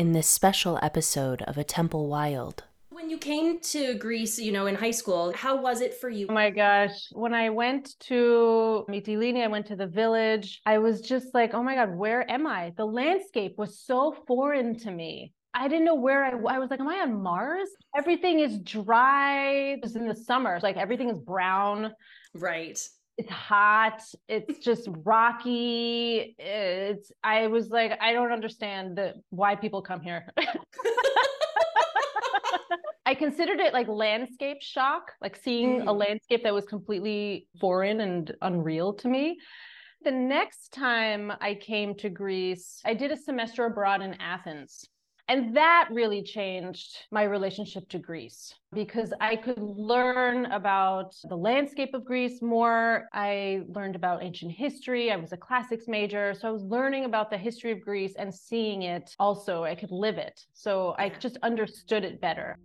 in this special episode of A Temple Wild. When you came to Greece, you know, in high school, how was it for you? Oh my gosh. When I went to Mytilene, I went to the village. I was just like, oh my God, where am I? The landscape was so foreign to me. I didn't know where I, I was like, am I on Mars? Everything is dry. It's in the summer. It's like everything is brown. Right. It's hot. It's just rocky. It's I was like, I don't understand the why people come here. I considered it like landscape shock, like seeing mm. a landscape that was completely foreign and unreal to me. The next time I came to Greece, I did a semester abroad in Athens. And that really changed my relationship to Greece because I could learn about the landscape of Greece more. I learned about ancient history. I was a classics major. So I was learning about the history of Greece and seeing it also. I could live it. So I just understood it better.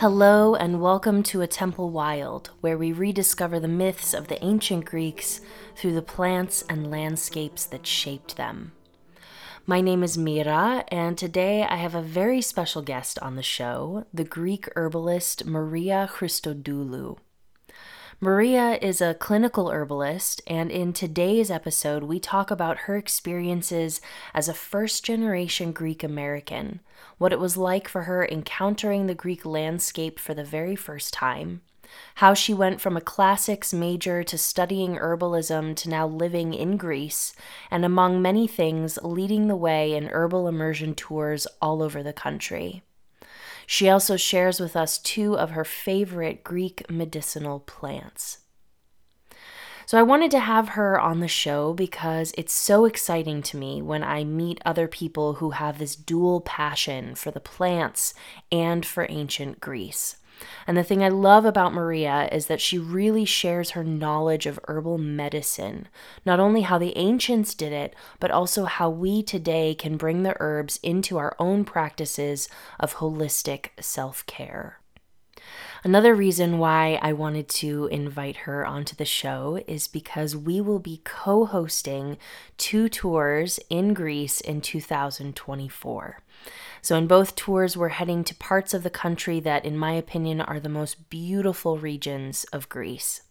Hello, and welcome to A Temple Wild, where we rediscover the myths of the ancient Greeks through the plants and landscapes that shaped them. My name is Mira, and today I have a very special guest on the show, the Greek herbalist Maria Christodoulou. Maria is a clinical herbalist, and in today's episode, we talk about her experiences as a first generation Greek American, what it was like for her encountering the Greek landscape for the very first time, how she went from a classics major to studying herbalism to now living in Greece, and among many things, leading the way in herbal immersion tours all over the country. She also shares with us two of her favorite Greek medicinal plants. So I wanted to have her on the show because it's so exciting to me when I meet other people who have this dual passion for the plants and for ancient Greece. And the thing I love about Maria is that she really shares her knowledge of herbal medicine, not only how the ancients did it, but also how we today can bring the herbs into our own practices of holistic self care. Another reason why I wanted to invite her onto the show is because we will be co hosting two tours in Greece in 2024. So, in both tours, we're heading to parts of the country that, in my opinion, are the most beautiful regions of Greece.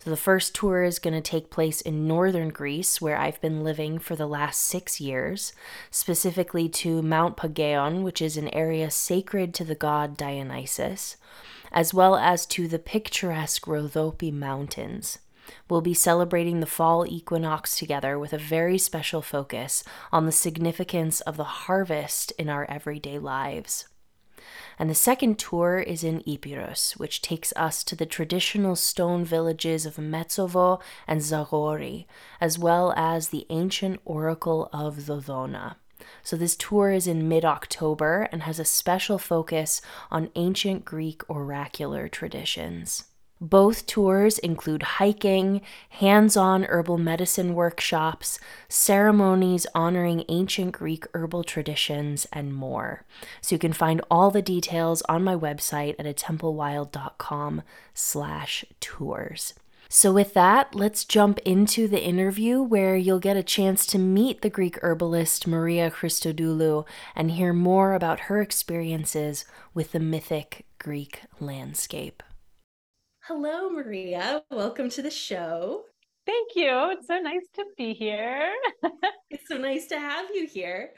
So, the first tour is going to take place in northern Greece, where I've been living for the last six years, specifically to Mount Pangaion, which is an area sacred to the god Dionysus, as well as to the picturesque Rhodope Mountains. We'll be celebrating the fall equinox together with a very special focus on the significance of the harvest in our everyday lives. And the second tour is in Epirus, which takes us to the traditional stone villages of Metsovo and Zagori, as well as the ancient oracle of Dodona. So, this tour is in mid October and has a special focus on ancient Greek oracular traditions. Both tours include hiking, hands on herbal medicine workshops, ceremonies honoring ancient Greek herbal traditions, and more. So you can find all the details on my website at atemplewild.com slash tours. So, with that, let's jump into the interview where you'll get a chance to meet the Greek herbalist Maria Christodoulou and hear more about her experiences with the mythic Greek landscape. Hello, Maria. Welcome to the show. Thank you. It's so nice to be here. it's so nice to have you here.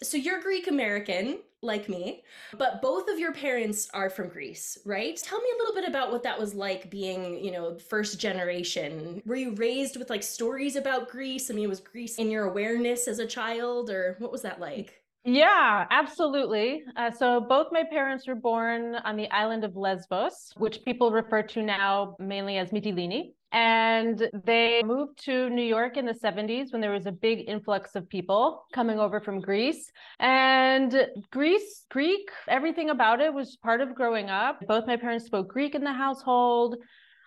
So, you're Greek American, like me, but both of your parents are from Greece, right? Tell me a little bit about what that was like being, you know, first generation. Were you raised with like stories about Greece? I mean, was Greece in your awareness as a child, or what was that like? Yeah, absolutely. Uh, so both my parents were born on the island of Lesbos, which people refer to now mainly as Mytilene. And they moved to New York in the 70s when there was a big influx of people coming over from Greece. And Greece, Greek, everything about it was part of growing up. Both my parents spoke Greek in the household.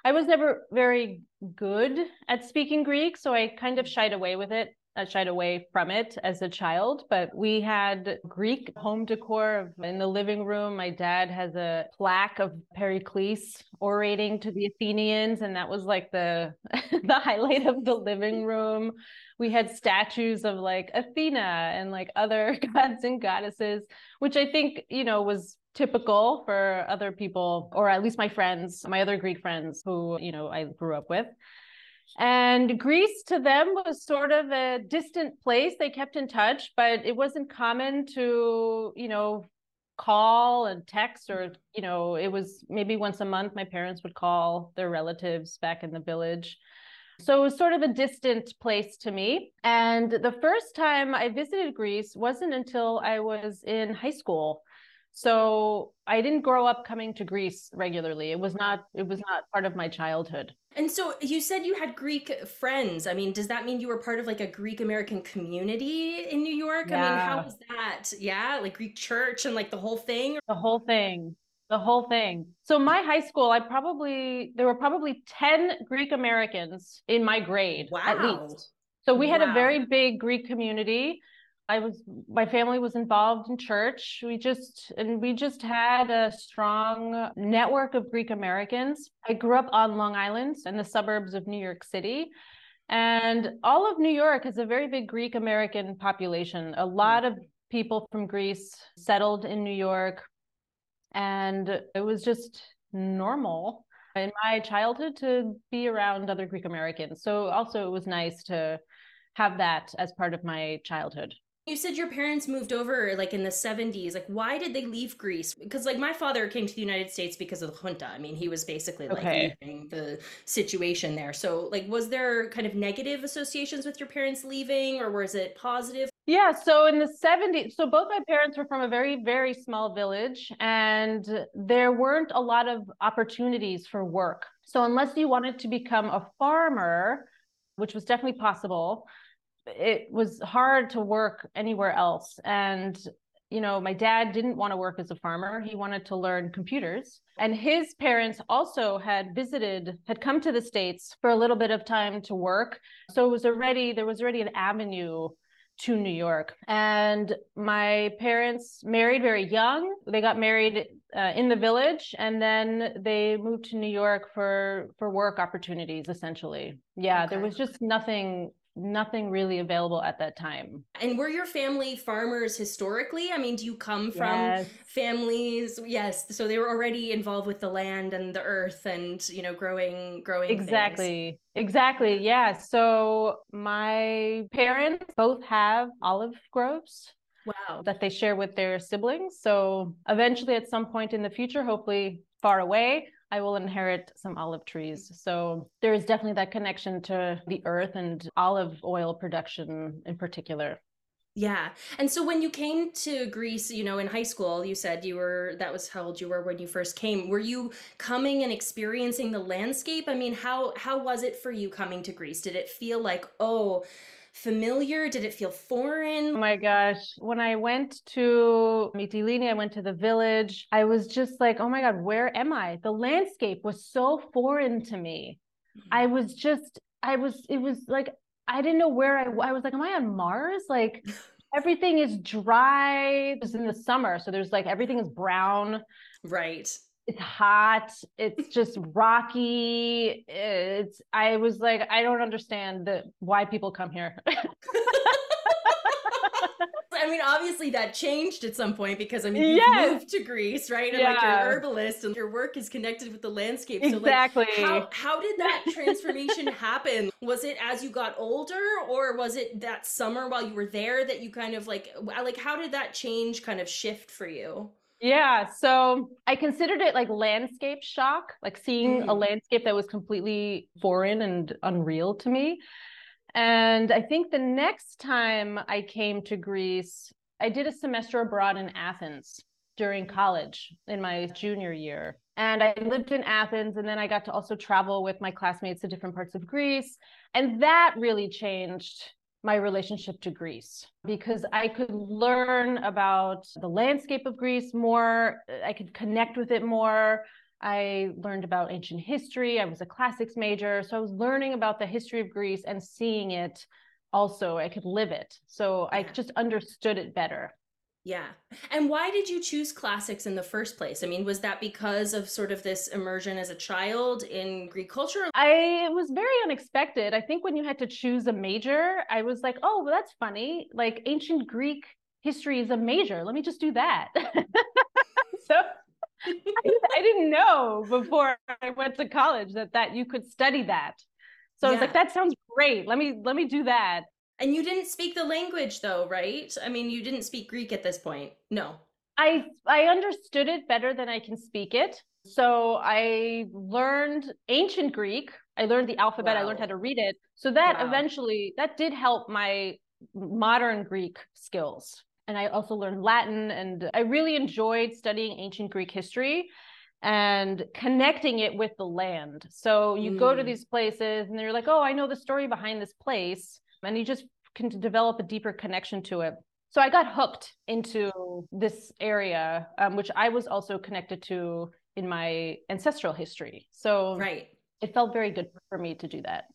I was never very good at speaking Greek, so I kind of shied away with it shied away from it as a child, but we had Greek home decor in the living room. My dad has a plaque of Pericles orating to the Athenians, and that was like the the highlight of the living room. We had statues of like Athena and like other gods and goddesses, which I think, you know, was typical for other people, or at least my friends, my other Greek friends who, you know, I grew up with. And Greece to them was sort of a distant place. They kept in touch, but it wasn't common to, you know, call and text or, you know, it was maybe once a month my parents would call their relatives back in the village. So it was sort of a distant place to me. And the first time I visited Greece wasn't until I was in high school. So I didn't grow up coming to Greece regularly. It was not it was not part of my childhood. And so you said you had Greek friends. I mean, does that mean you were part of like a Greek American community in New York? Yeah. I mean, how was that? Yeah, like Greek church and like the whole thing? The whole thing. The whole thing. So my high school, I probably there were probably 10 Greek Americans in my grade Wow. at least. So we had a very big Greek community. I was my family was involved in church. We just and we just had a strong network of Greek Americans. I grew up on Long Island in the suburbs of New York City. And all of New York has a very big Greek American population. A lot of people from Greece settled in New York. And it was just normal in my childhood to be around other Greek Americans. So also it was nice to have that as part of my childhood. You said your parents moved over like in the 70s. Like, why did they leave Greece? Because, like, my father came to the United States because of the junta. I mean, he was basically like Okay. leaving the situation there. So, like, was there kind of negative associations with your parents leaving, or was it positive? Yeah, so in the 70s, so both my parents were from a very, very small village, and there weren't a lot of opportunities for work. So, unless you wanted to become a farmer, which was definitely possible, it was hard to work anywhere else. And, you know, my dad didn't want to work as a farmer, he wanted to learn computers. And his parents also had visited, had come to the States for a little bit of time to work. So, it was already, there was already an avenue to New York. And my parents married very young. They got married uh, in the village and then they moved to New York for for work opportunities essentially. Yeah, there was just nothing nothing really available at that time. And were your family farmers historically? I mean, do you come from Yes. families? Yes. So they were already involved with the land and the earth and, you know, growing, growing. things. Exactly. Exactly. Yeah. So my parents both have olive groves. Wow. that they share with their siblings. So eventually, at some point in the future, hopefully far away, I will inherit some olive trees. So there is definitely that connection to the earth and olive oil production in particular. Yeah. And so when you came to Greece, you know, in high school, you said you were, that was how old you were when you first came. Were you coming and experiencing the landscape? I mean, how how was it for you coming to Greece? Did it feel like, oh, familiar? Did it feel foreign? Oh my gosh. When I went to Mitilini, I went to the village. I was just like, oh my God, where am I? The landscape was so foreign to me. I mm-hmm. was just, I was, it was like, I didn't know where I, I was like, am I on Mars? Like everything is dry. It's in the summer. So there's like, everything is brown. Right. It's hot. It's just rocky. It's, I was like, I don't understand the, why people come here. I mean, obviously that changed at some point because I mean, you Yes. moved to Greece, right? And like you're an herbalist and your work is connected with the landscape. So like exactly. how how did that transformation happen? Was it as you got older or was it that summer while you were there that you kind of like like how did that change kind of shift for you? Yeah, so I considered it like landscape shock, like seeing a Mm. landscape that was completely foreign and unreal to me. And I think the next time I came to Greece, I did a semester abroad in Athens during college in my junior year. And I lived in Athens, and then I got to also travel with my classmates to different parts of Greece. And that really changed my relationship to Greece because I could learn about the landscape of Greece more. I could connect with it more. I learned about ancient history. I was a classics major. So I was learning about the history of Greece and seeing it also i could live it so i just understood it better yeah. And why did you choose classics in the first place? I mean, was that because of sort of this immersion as a child in Greek culture? I it was very unexpected. I think when you had to choose a major, I was like, "Oh, well, that's funny. Like ancient Greek history is a major. Let me just do that." so I, I, didn't know before I went to college that that you could study that. So yeah. I was like, "That sounds great. Let me let me do that." And you didn't speak the language though, right? I mean, you didn't speak Greek at this point. No. I I understood it better than I can speak it. So I learned ancient Greek. I learned the alphabet. Wow. I learned how to read it. So that wow. eventually that did help my modern Greek skills. And I also learned Latin and I really enjoyed studying ancient Greek history and connecting it with the land. So you mm. go to mm. these places and they're like, "Oh, I know the story behind this place." And you just can develop a deeper connection to it. So I got hooked into this area, um, which I was also connected to in my ancestral history. So right. it felt very good for me to do that.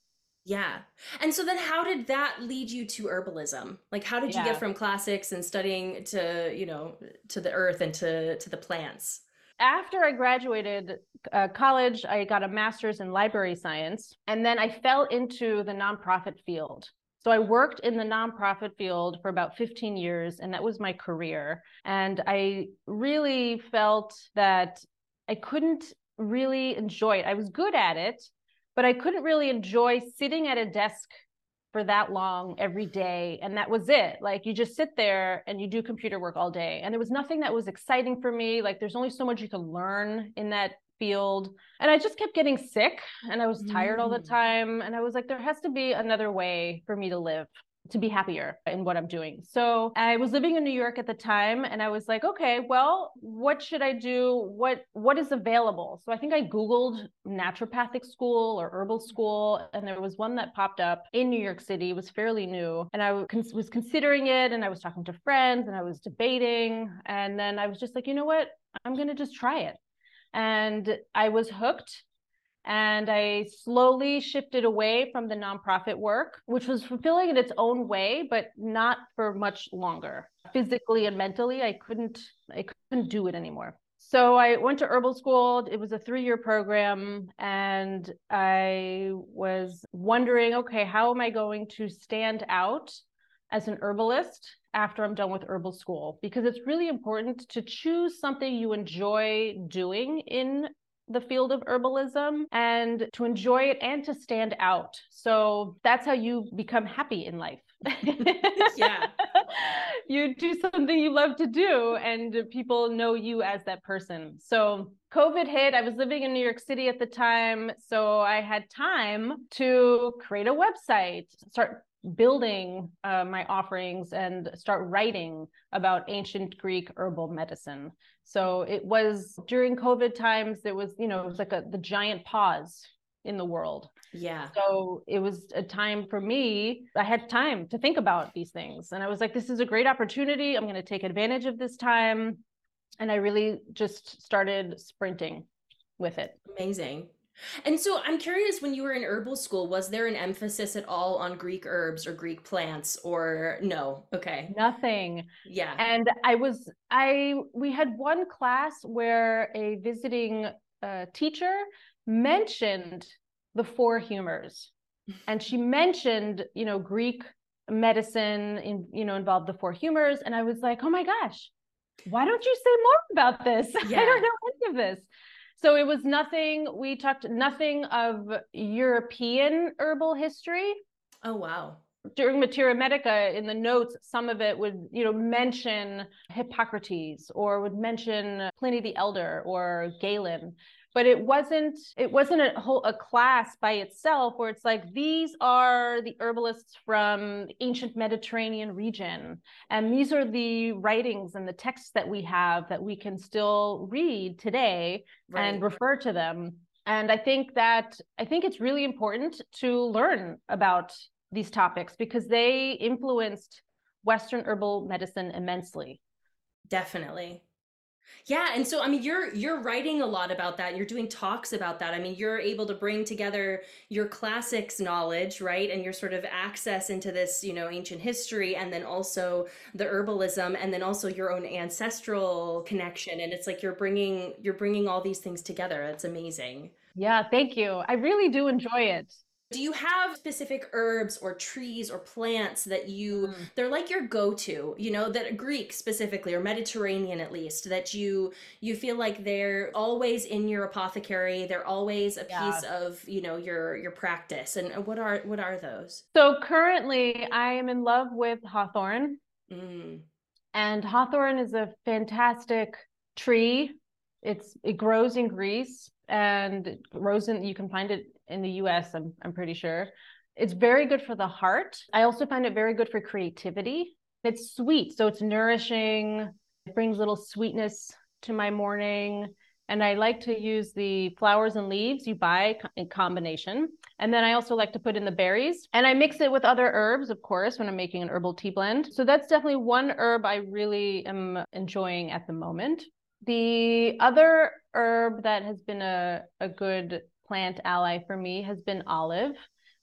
Yeah. And so then how did that lead you to herbalism? Like how did you get from classics and studying to, you know, to the earth and to to the plants? After I graduated uh, college, I got a master's in library science and then I fell into the nonprofit field. So I worked in the nonprofit field for about 15 years, and that was my career. And I really felt that I couldn't really enjoy it. I was good at it, but I couldn't really enjoy sitting at a desk for that long every day. And that was it. Like you just sit there and you do computer work all day. And there was nothing that was exciting for me. Like there's only so much you can learn in that field. And I just kept getting sick and I was tired mm. all the mm. time. And I was like, there has to be another way for me to live to be happier in what I'm doing. So I was living in New York at the time and I was like, okay, well, what should I do? What what is available? So I think I googled naturopathic school or herbal school and there was one that popped up in New York City. It was fairly new and I was considering it and I was talking to friends and I was debating and then I was just like, you know what? I'm going to just try it and I was hooked and I slowly shifted away from the nonprofit work, which was fulfilling in its own way, but not for much longer. Physically and mentally, I couldn't I couldn't do it anymore. So I went to herbal school. It was a three-year program and I was wondering, okay, how am I going to stand out as an herbalist after I'm done with herbal school because it's really important to choose something you enjoy doing in the field of herbalism and to enjoy it and to stand out. So that's how you become happy in life. yeah. you do something you love to do and people know you as that person. So COVID hit. I was living in New York City at the time. So I had time to create a website, start building uh, my offerings and start writing about ancient Greek herbal medicine. So it was during COVID times, there was, you know, it was like a, the giant pause in the world. Yeah. So it was a time for me, I had time to think about these things. And I was like, this is a great opportunity. I'm going to take advantage of this time. And I really just started sprinting with it. Amazing. And so I'm curious when you were in herbal school, was there an emphasis at all on Greek herbs or Greek plants or no? Okay. Nothing. Yeah. And I was, I, we had one class where a visiting uh, teacher mentioned the four humors and she mentioned, you know, Greek medicine in, you know, involved the four humors. And I was like, oh my gosh, why don't you say more about this? Yeah. I don't know any of this. So it was nothing, we talked nothing of European herbal history. Oh, wow. During Materia Medica, in the notes, some of it would, you know, mention Hippocrates or would mention Pliny the Elder or Galen but it wasn't it wasn't a whole a class by itself where it's like these are the herbalists from the ancient mediterranean region. And these are the writings and the texts that we have that we can still read today right. and refer to them. And i think that i think it's really important to learn about these topics because they influenced western herbal medicine immensely. Definitely Yeah, and so I mean you're you're writing a lot about that. You're doing talks about that. I mean, you're able to bring together your classics knowledge, right? And your sort of access into this, you know, ancient history and then also the herbalism and then also your own ancestral connection and it's like you're bringing you're bringing all these things together. It's amazing. Yeah, thank you. I really do enjoy it. Do you have specific herbs or trees or plants that you mm. they're like your go-to, you know, that Greek specifically or Mediterranean at least that you you feel like they're always in your apothecary, they're always a yeah. piece of, you know, your your practice. And what are what are those? So currently I am in love with hawthorn. Mm. And hawthorn is a fantastic tree. It's it grows in Greece and grows in you can find it in the US, I'm, I'm pretty sure. It's very good for the heart. I also find it very good for creativity. It's sweet, so it's nourishing. It brings little sweetness to my morning. And I like to use the flowers and leaves you buy in combination. And then I also like to put in the berries and I mix it with other herbs, of course, when I'm making an herbal tea blend. So that's definitely one herb I really am enjoying at the moment. The other herb that has been a, a good plant ally for me has been olive,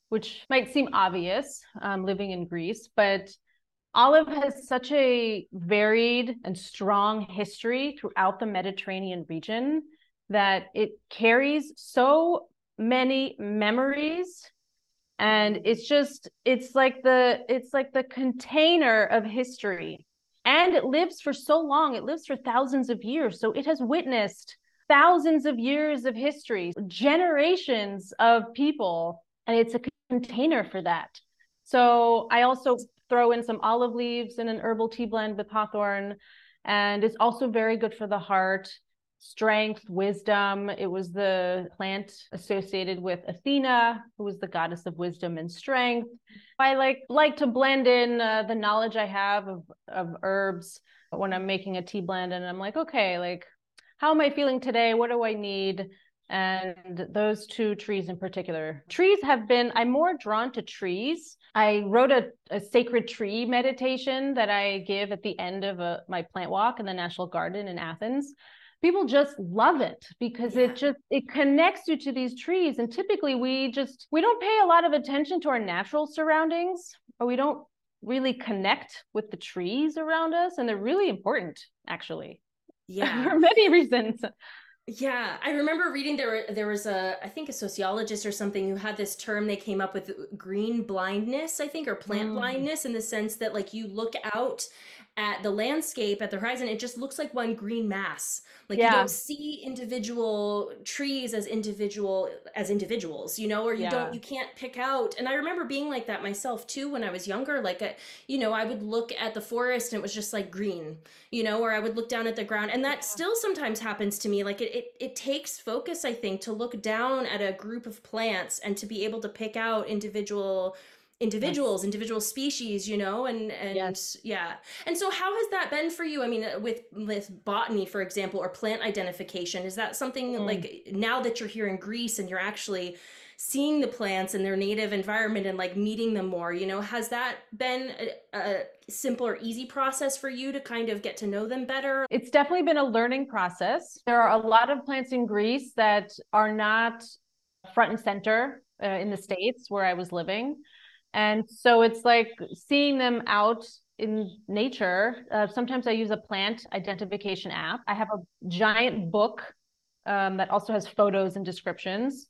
which might seem obvious um, living in Greece, but olive has such a varied and strong history throughout the Mediterranean region that it carries so many memories. And it's just it's like the it's like the container of history and it lives for so long it lives for thousands of years so it has witnessed thousands of years of history, generations of people, and it's a container for that. So I also throw in some olive leaves in an herbal tea blend with hawthorn, and it's also very good for the heart, strength, wisdom. It was the plant associated with Athena, who was the goddess of wisdom and strength. I like like to blend in uh, the knowledge I have of of herbs when I'm making a tea blend, and I'm like, okay, like how am I feeling today? What do I need? And those two trees in particular. Trees have been, I'm more drawn to trees. I wrote a, a sacred tree meditation that I give at the end of a, my plant walk in the National Garden in Athens people just love it because yeah. it just it connects you to these trees. And typically we just we don't pay a lot of attention to our natural surroundings or we don't really connect with the trees around us. And they're really important actually yeah. for many reasons. Yeah, I remember reading there there was a I think a sociologist or something who had this term they came up with green blindness, I think, or plant mm. blindness in the sense that like you look out at the landscape at the horizon, it just looks like one green mass. Like yeah. you don't see individual trees as individual as individuals, you know, or you yeah. don't you can't pick out. And I remember being like that myself too when I was younger. Like, a, you know, I would look at the forest and it was just like green, you know, or I would look down at the ground, and that yeah. still sometimes happens to me. Like it, it it takes focus, I think, to look down at a group of plants and to be able to pick out individual individuals yes. individual species you know and and yes. yeah and so how has that been for you i mean with with botany for example or plant identification is that something mm. like now that you're here in greece and you're actually seeing the plants in their native environment and like meeting them more you know has that been a, a simple or easy process for you to kind of get to know them better it's definitely been a learning process there are a lot of plants in greece that are not front and center uh, in the states where i was living and so it's like seeing them out in nature. Uh, sometimes I use a plant identification app. I have a giant book um, that also has photos and descriptions.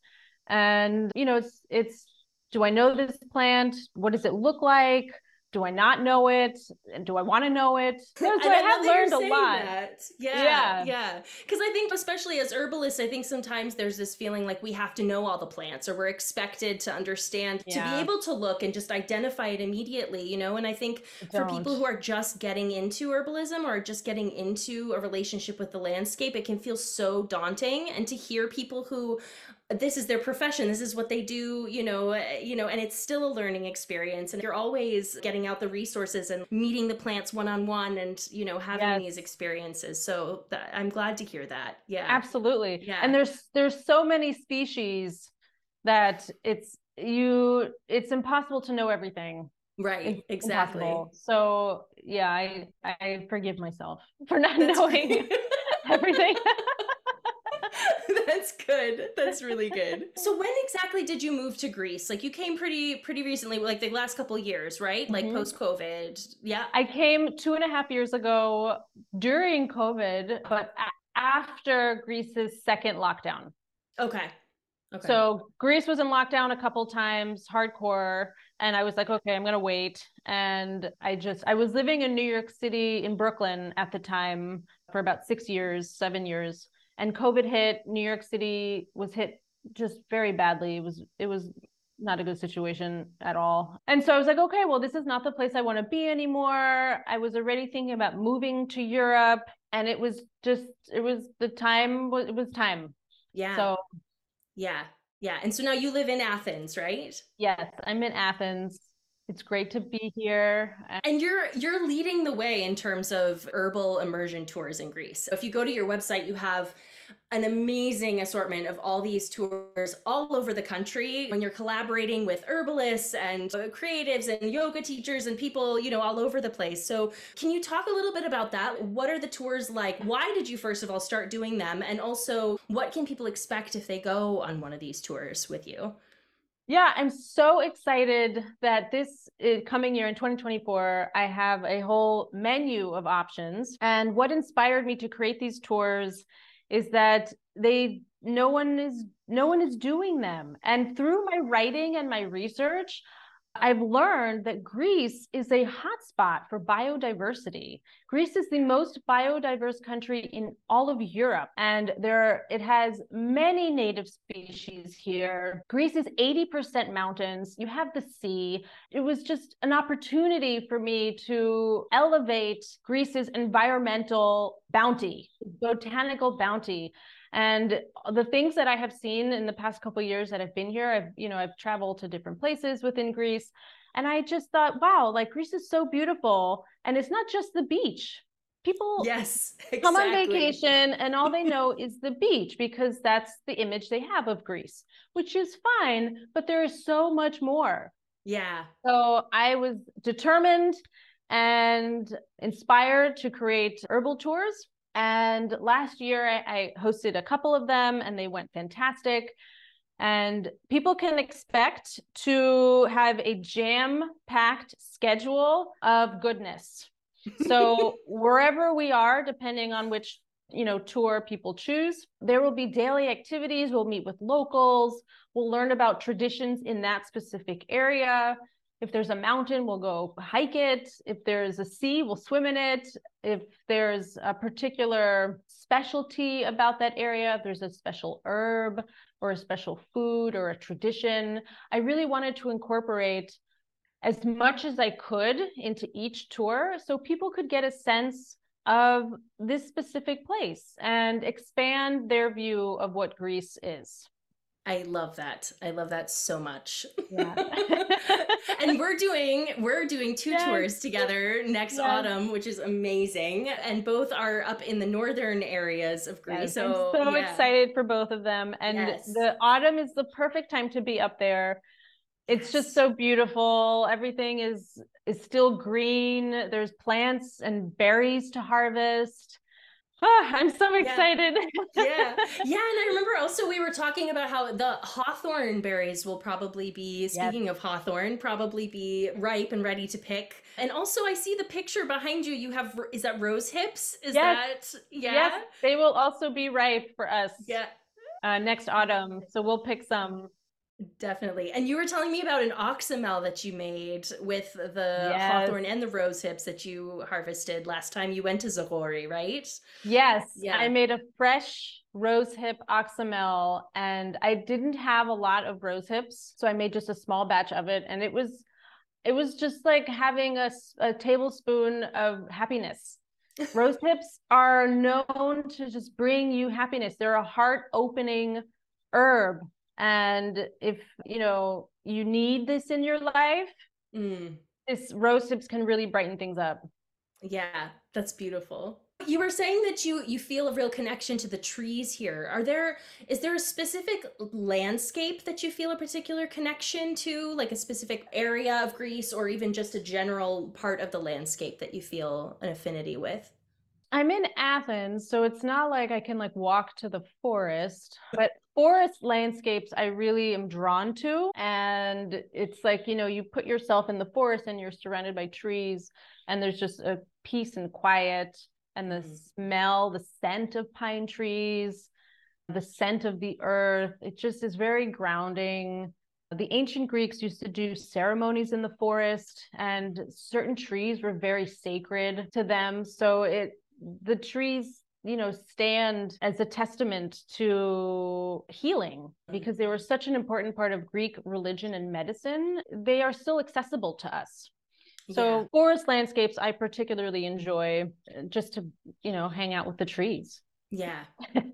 And you know, it's it's do I know this plant? What does it look like? Do I not know it? And do I want to know it? So, so I, I have learned a lot. That. Yeah, yeah. Because yeah. I think, especially as herbalists, I think sometimes there's this feeling like we have to know all the plants, or we're expected to understand yeah. to be able to look and just identify it immediately. You know, and I think for people who are just getting into herbalism or just getting into a relationship with the landscape, it can feel so daunting. And to hear people who this is their profession this is what they do you know uh, you know and it's still a learning experience and you're always getting out the resources and meeting the plants one on one and you know having yes. these experiences. So that, i'm glad to hear that. Yeah. Absolutely. Yeah. And there's there's so many species that it's you it's impossible to know everything. Right. It's exactly. impossible. so yeah i i forgive myself for not knowing everything. That's good. That's really good. So when exactly did you move to Greece? Like you came pretty pretty recently, like the last couple years, right? Like Mhm. post COVID. Yeah. I came two and a half years ago during COVID, but a- after Greece's second lockdown. Okay. Okay. So Greece was in lockdown a couple times, hardcore, and I was like, okay, I'm gonna wait. And I just I was living in New York City in Brooklyn at the time for about six years, seven years, and COVID hit. New York City was hit just very badly. It was it was not a good situation at all. And so I was like, okay, well, this is not the place I want to be anymore. I was already thinking about moving to Europe, and it was just it was the time it was time. yeah. So yeah. Yeah. And so now you live in Athens, right? Yes, I'm in Athens. It's great to be here. And you're you're leading the way in terms of herbal immersion tours in Greece. If you go to your website, you have an amazing assortment of all these tours all over the country. When you're collaborating with herbalists and creatives and yoga teachers and people you know all over the place. So can you talk a little bit about that? What are the tours like? Why did you first of all start doing them? And also what can people expect if they go on one of these tours with you Yeah, I'm so excited that this is coming year in 2024, I have a whole menu of options. And what inspired me to create these tours is that they no one is no one is doing them. And through my writing and my research, I've learned that Greece is a hotspot for biodiversity. Greece is the most biodiverse country in all of Europe, and there it has many native species here. Greece is 80% mountains. You have the sea. It was just an opportunity for me to elevate Greece's environmental bounty, botanical bounty. And the things that I have seen in the past couple years that I've been here, I've you know I've traveled to different places within Greece, and I just thought, wow, like Greece is so beautiful, and it's not just the beach. People yes exactly. come on vacation and all they know is the beach because that's the image they have of Greece, which is fine, but there is so much more. yeah So I was determined and inspired to create herbal tours. And last year I, I hosted a couple of them and they went fantastic. And people can expect to have a jam packed schedule of goodness. So wherever we are, depending on which you know tour people choose there will be daily activities we'll meet with locals we'll learn about traditions in that specific area if there's a mountain we'll go hike it if there's a sea we'll swim in it if there's a particular specialty about that area if there's a special herb or a special food or a tradition i really wanted to incorporate as much as i could into each tour so people could get a sense of this specific place and expand their view of what Greece is. I love that. I love that so much. Yeah. and we're doing we're doing two Yes. tours together next Yes. autumn, which is amazing. And both are up in the northern areas of Greece. Yes, so I'm so yeah. excited for both of them. And the autumn is the perfect time to be up there. It's just so beautiful. Everything is is still green. There's plants and berries to harvest. Ah, I'm so excited. yeah. Yeah. And I remember also we were talking about how the hawthorn berries will probably be, speaking of hawthorn, probably be ripe and ready to pick. And also I see the picture behind you. You have, is that rose hips? Is Yes. that, yeah? Yes, they will also be ripe for us Yeah. uh, next autumn. So we'll pick some. Definitely. And you were telling me about an oxymel that you made with the Yes. hawthorn and the rose hips that you harvested last time you went to Zagori, right? Yes, Yeah. I made a fresh rose hip oxymel and I didn't have a lot of rose hips, so I made just a small batch of it and it was it was just like having a, a tablespoon of happiness. Rose hips are known to just bring you happiness. They're a heart opening herb and if, you know, you need this in your life, Mm. this rose hips can really brighten things up. Yeah, that's beautiful. You were saying that you you feel a real connection to the trees here. Are there is there a specific landscape that you feel a particular connection to, like a specific area of Greece or even just a general part of the landscape that you feel an affinity with? I'm in Athens, so it's not like I can like walk to the forest, but forest landscapes I really am drawn to. And it's like, you know, you put yourself in the forest and you're surrounded by trees, and there's just a peace and quiet, and the mm-hmm. smell, the scent of pine trees, the scent of the earth. It just is very grounding. The ancient Greeks used to do ceremonies in the forest, and certain trees were very sacred to them. So it the trees you know stand as a testament to healing mm-hmm. because they were such an important part of greek religion and medicine they are still accessible to us. So yeah. forest landscapes i particularly enjoy uh, just to you know hang out with the trees yeah.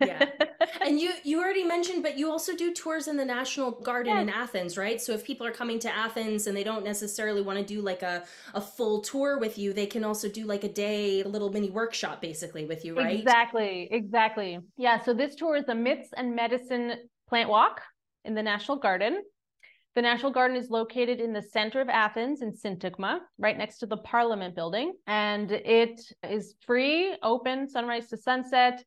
Yeah. and you you already mentioned but you also do tours in the National Garden in Athens, right? So if people are coming to Athens and they don't necessarily want to do like a a full tour with you, they can also do like a day, a little mini workshop basically with you, right? Exactly. Exactly. Yeah, so this tour is the Myths and Medicine plant walk in the National Garden. The National Garden is located in the center of Athens in Syntagma, right next to the Parliament building. And it is free, open, sunrise to sunset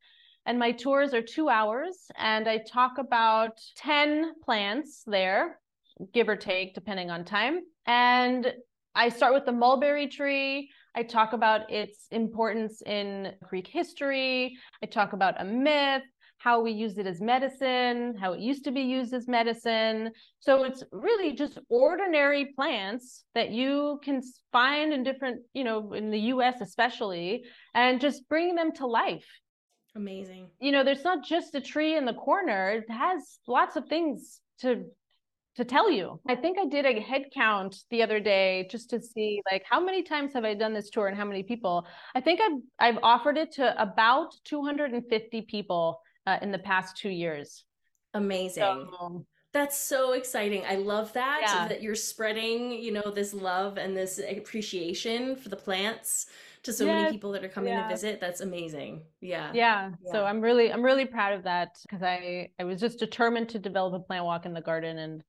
and my tours are two hours and i talk about 10 plants there give or take depending on time and i start with the mulberry tree i talk about its importance in greek history i talk about a myth how we use it as medicine, how it used to be used as medicine. So it's really just ordinary plants that you can find in different, you know, in the US especially, and just bring them to life. Amazing. You know, there's not just a tree in the corner. It has lots of things to to tell you. I think I did a head count the other day just to see like how many times have I done this tour and how many people. I think I've I've offered it to about 250 people uh, in the past 2 years. Amazing. So, that's so exciting. I love that yeah. that you're spreading, you know, this love and this appreciation for the plants to so yes. many people that are coming yeah. to visit. That's amazing. Yeah. yeah. yeah. So I'm really I'm really proud of that because I I was just determined to develop a plant walk in the garden and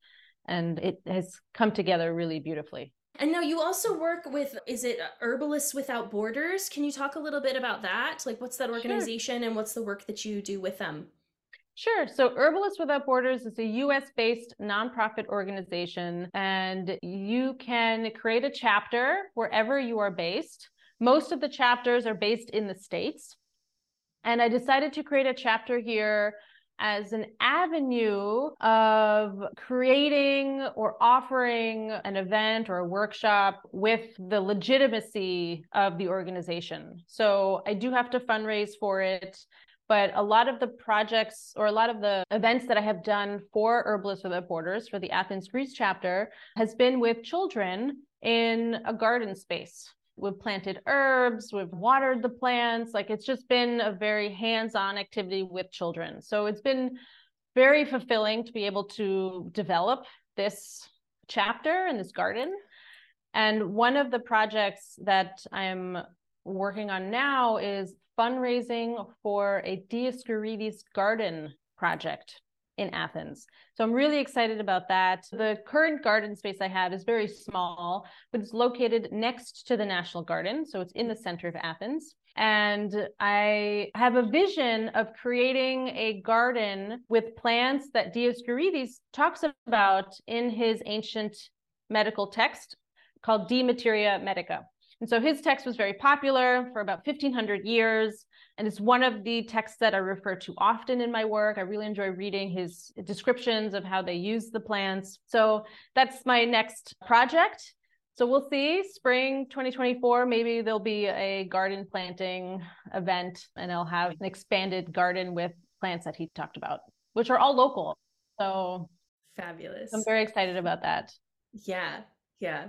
and it has come together really beautifully. And now you also work with is it uh, Herbalists Without Borders? Can you talk a little bit about that? Like what's that organization sure. and what's the work that you do with them? Sure. So Herbalists Without Borders is a US based nonprofit organization, and you can create a chapter wherever you are based. Most of the chapters are based in the States. And I decided to create a chapter here as an avenue of creating or offering an event or a workshop with the legitimacy of the organization. So I do have to fundraise for it. But a lot of the projects or a lot of the events that I have done for Herbalists Without Borders for the Athens Greece chapter has been with children in a garden space we've planted herbs, we've watered the plants. Like it's just been a very hands on activity with children. So it's been very fulfilling to be able to develop this chapter in this garden. And one of the projects that I'm working on now is fundraising for a Dioscorides garden project in Athens. So I'm really excited about that. The current garden space I have is very small, but it's located next to the National Garden. So it's in the center of Athens. And I have a vision of creating a garden with plants that Dioscorides talks about in his ancient medical text called De Materia Medica. And so his text was very popular for about 1500 years. And it's one of the texts that I refer to often in my work. I really enjoy reading his descriptions of how they use the plants. So that's my next project. So we'll see spring 2024, maybe there'll be a garden planting event and I'll have an expanded garden with plants that he talked about, which are all local. So fabulous. I'm very excited about that. Yeah. Yeah.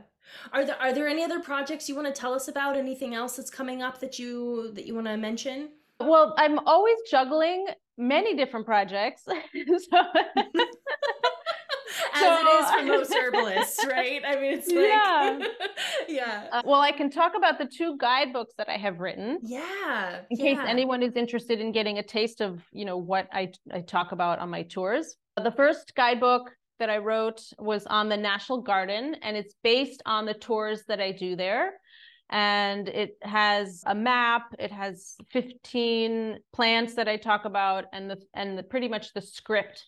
Are there are there any other projects you want to tell us about? Anything else that's coming up that you that you want to mention? Well, I'm always juggling many different projects. so, As so, it is for most herbalists, right? I mean, it's like, yeah, yeah. Uh, well, I can talk about the two guidebooks that I have written. Yeah, in yeah. case anyone is interested in getting a taste of, you know, what I I talk about on my tours. The first guidebook that I wrote was on the National Garden, and it's based on the tours that I do there. And it has a map it has 15 plants that i talk about and the and the, pretty much the script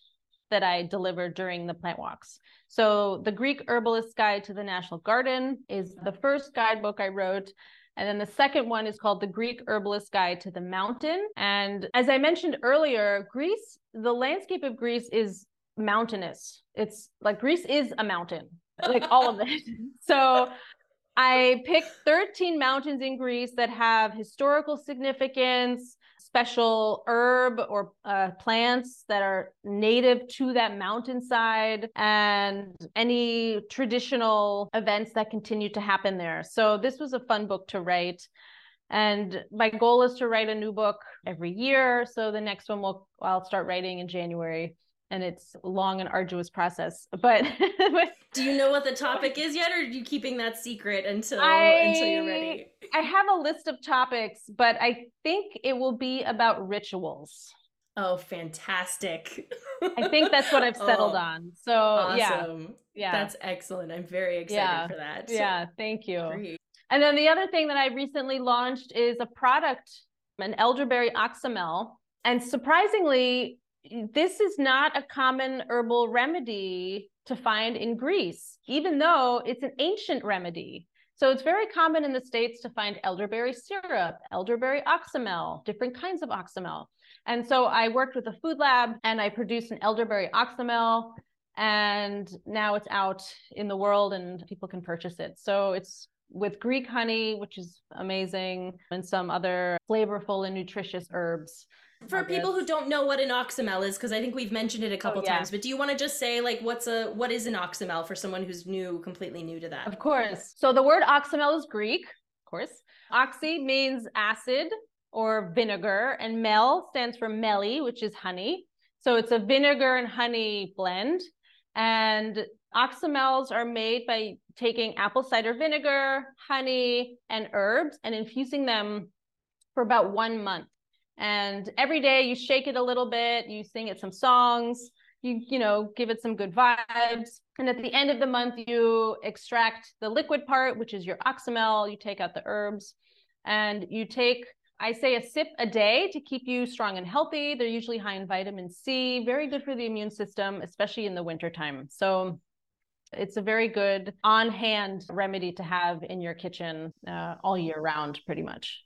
that i deliver during the plant walks so the greek herbalist guide to the national garden is the first guidebook i wrote and then the second one is called the Greek Herbalist Guide to the Mountain. And as I mentioned earlier, Greece, the landscape of Greece is mountainous. It's like Greece is a mountain, like all of it. So I picked 13 mountains in Greece that have historical significance, special herb or uh, plants that are native to that mountainside, and any traditional events that continue to happen there. So this was a fun book to write. And my goal is to write a new book every year. So the next one will I'll start writing in January and it's long and arduous process. But do you know what the topic is yet, or are you keeping that secret until I, until you're ready? I have a list of topics, but I think it will be about rituals. Oh, fantastic! I think that's what I've oh, settled oh, on. So awesome. yeah, yeah, that's excellent. I'm very excited yeah. for that. Yeah, thank you. Great. And then the other thing that I recently launched is a product, an elderberry oxymel. And surprisingly, this is not a common herbal remedy to find in Greece, even though it's an ancient remedy. So it's very common in the States to find elderberry syrup, elderberry oxymel, different kinds of oxymel. And so I worked with a food lab and I produced an elderberry oxymel and now it's out in the world and people can purchase it. So it's with Greek honey, which is amazing, and some other flavorful and nutritious herbs for people who don't know what an oxymel is because i think we've mentioned it a couple oh, yeah. times but do you want to just say like what's a what is an oxymel for someone who's new completely new to that? Of course. So the word oxymel is greek of course. Oxy means acid or vinegar and mel stands for meli which is honey. So it's a vinegar and honey blend. And oxymels are made by taking apple cider vinegar honey and herbs and infusing them for about one month and every day you shake it a little bit you sing it some songs you you know give it some good vibes. And at the end of the month you extract the liquid part which is your oxymel you take out the herbs and you take i say a sip a day to keep you strong and healthy. They're usually high in vitamin c very good for the immune system especially in the wintertime. So it's a very good on hand remedy to have in your kitchen uh, all year round pretty much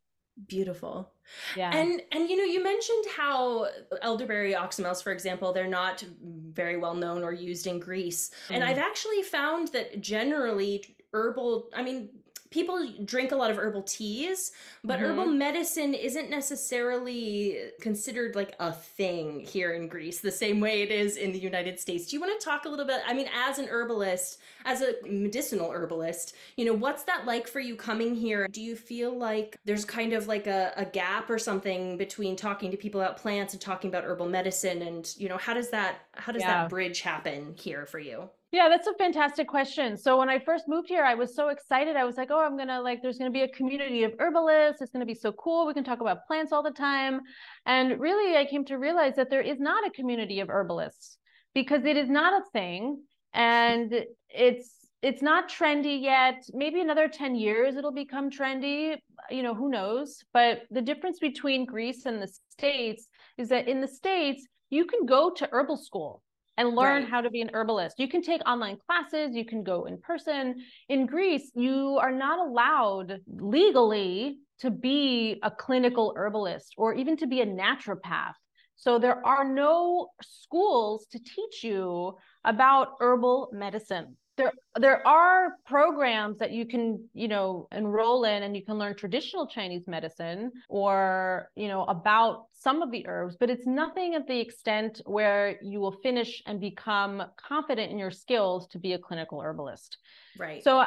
Beautiful. Yeah. And and you know, you mentioned how elderberry oxymels, for example, they're not very well known or used in Greece. Mm. And I've actually found that generally herbal, I mean, people drink a lot of herbal teas, but mm-hmm. herbal medicine isn't necessarily considered like a thing here in Greece the same way it is in the United States. Do you want to talk a little bit? I mean, as an herbalist, as a medicinal herbalist, you know, what's that like for you coming here? Do you feel like there's kind of like a, a gap or something between talking to people about plants and talking about herbal medicine? And, you know, how does that how does yeah. that bridge happen here for you? Yeah, that's a fantastic question. So when I first moved here, I was so excited. I was like, oh, I'm going to like, there's going to be a community of herbalists. It's going to be so cool. We can talk about plants all the time. And really, I came to realize that there is not a community of herbalists because it is not a thing. And it's, it's not trendy yet. Maybe another 10 years it'll become trendy. You know, who knows? But the difference between Greece and the States is that in the States, you can go to herbal school and learn right. how to be an herbalist. You can take online classes, you can go in person. In Greece, you are not allowed legally to be a clinical herbalist or even to be a naturopath. So there are no schools to teach you about herbal medicine there there are programs that you can you know enroll in and you can learn traditional chinese medicine or you know about some of the herbs but it's nothing at the extent where you will finish and become confident in your skills to be a clinical herbalist. Right. So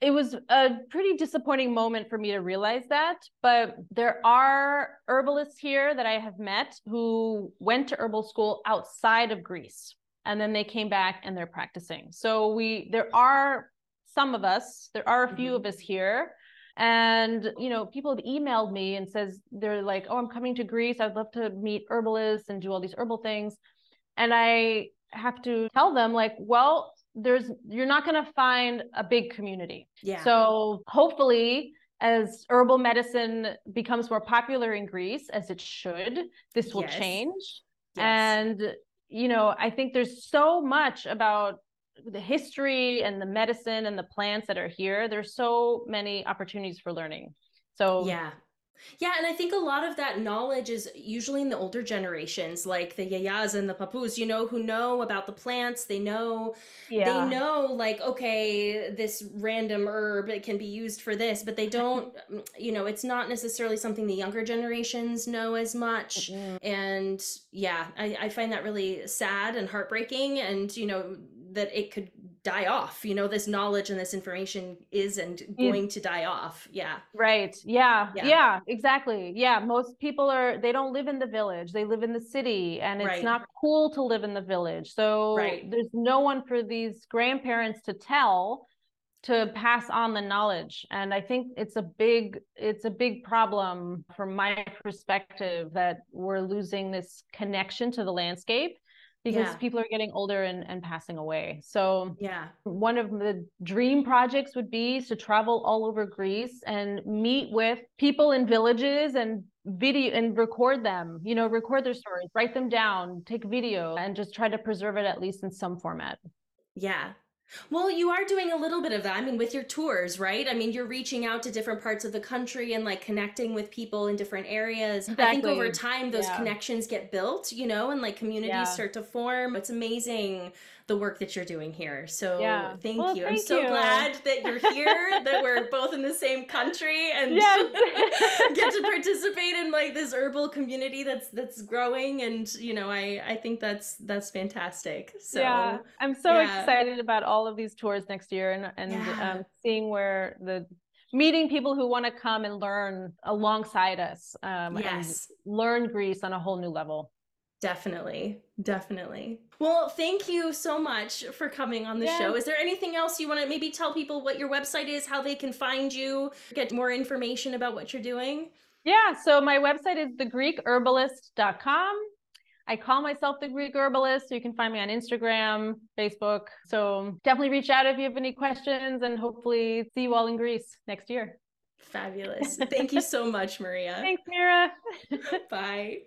it was a pretty disappointing moment for me to realize that but there are herbalists here that i have met who went to herbal school outside of greece and then they came back and they're practicing. So we there are some of us, there are a few mm-hmm. of us here. And you know, people have emailed me and says they're like, "Oh, I'm coming to Greece. I'd love to meet herbalists and do all these herbal things." And I have to tell them like, "Well, there's you're not going to find a big community. Yeah. So hopefully as herbal medicine becomes more popular in Greece, as it should, this will Yes. change. Yes. And, you know, I think there's so much about the history and the medicine and the plants that are here. There's so many opportunities for learning. So, Yeah. Yeah, and I think a lot of that knowledge is usually in the older generations, like the yayas and the papus, you know, who know about the plants. They know yeah. they know like okay this random herb it can be used for this but they don't mm, you know it's not necessarily something the younger generations know as much Mm-mm. and yeah I, I find that really sad and heartbreaking and you know that it could die off you know this knowledge and this information is and mm. going to die off yeah Right. Yeah. Yeah. yeah. exactly. Yeah. Most people are, they don't live in the village. They live in the city and it's Right. not cool to live in the village. So Right. there's no one for these grandparents to tell to pass on the knowledge. And I think it's a big, it's a big problem from my perspective that we're losing this connection to the landscape because Yeah. people are getting older and, and passing away. So yeah one of the dream projects would be to travel all over Greece and meet with people in villages and video and record them, you know, record their stories, write them down, take video and just try to preserve it at least in some format. Yeah. Well, you are doing a little bit of that. I mean, with your tours, right? I mean, you're reaching out to different parts of the country and like connecting with people in different areas. I think over time, those Yeah. connections get built, you know, and like communities Yeah. start to form. It's amazing the work that you're doing here. So Yeah. thank Well, you. I'm so you. glad that you're here, that we're both in the same country and Yes. get to participate in like this herbal community that's that's growing and you know i i think that's that's fantastic so yeah, I'm so yeah. excited about all of these tours next year and and Yeah. um, seeing where the meeting people who want to come and learn alongside us um, and yes learn Greece on a whole new level. definitely definitely well thank you so much for coming on the Yeah. show is there anything else you want to maybe tell people what your website is how they can find you get more information about what you're doing Yeah, so my website is thegreekherbalist.com. I call myself the Greek Herbalist. So you can find me on Instagram, Facebook. So definitely reach out if you have any questions and hopefully see you all in Greece next year. fabulous thank you so much maria Thanks, Mira. bye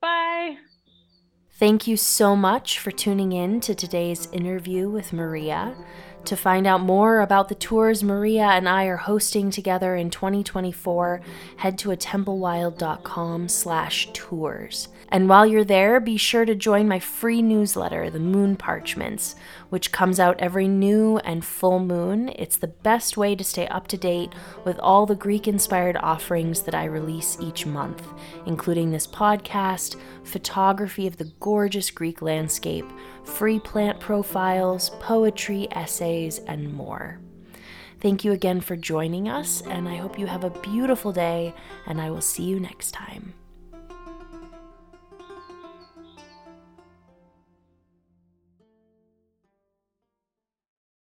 Bye. Thank you so much for tuning in to today's interview with Maria. To find out more about the tours Maria and I are hosting together in 2024, head to atemplewild.com slash tours. And while you're there, be sure to join my free newsletter, The Moon Parchments, which comes out every new and full moon. It's the best way to stay up to date with all the Greek inspired offerings that I release each month, including this podcast, photography of the gorgeous Greek landscape, free plant profiles, poetry, essays, and more. Thank you again for joining us, and I hope you have a beautiful day, and I will see you next time.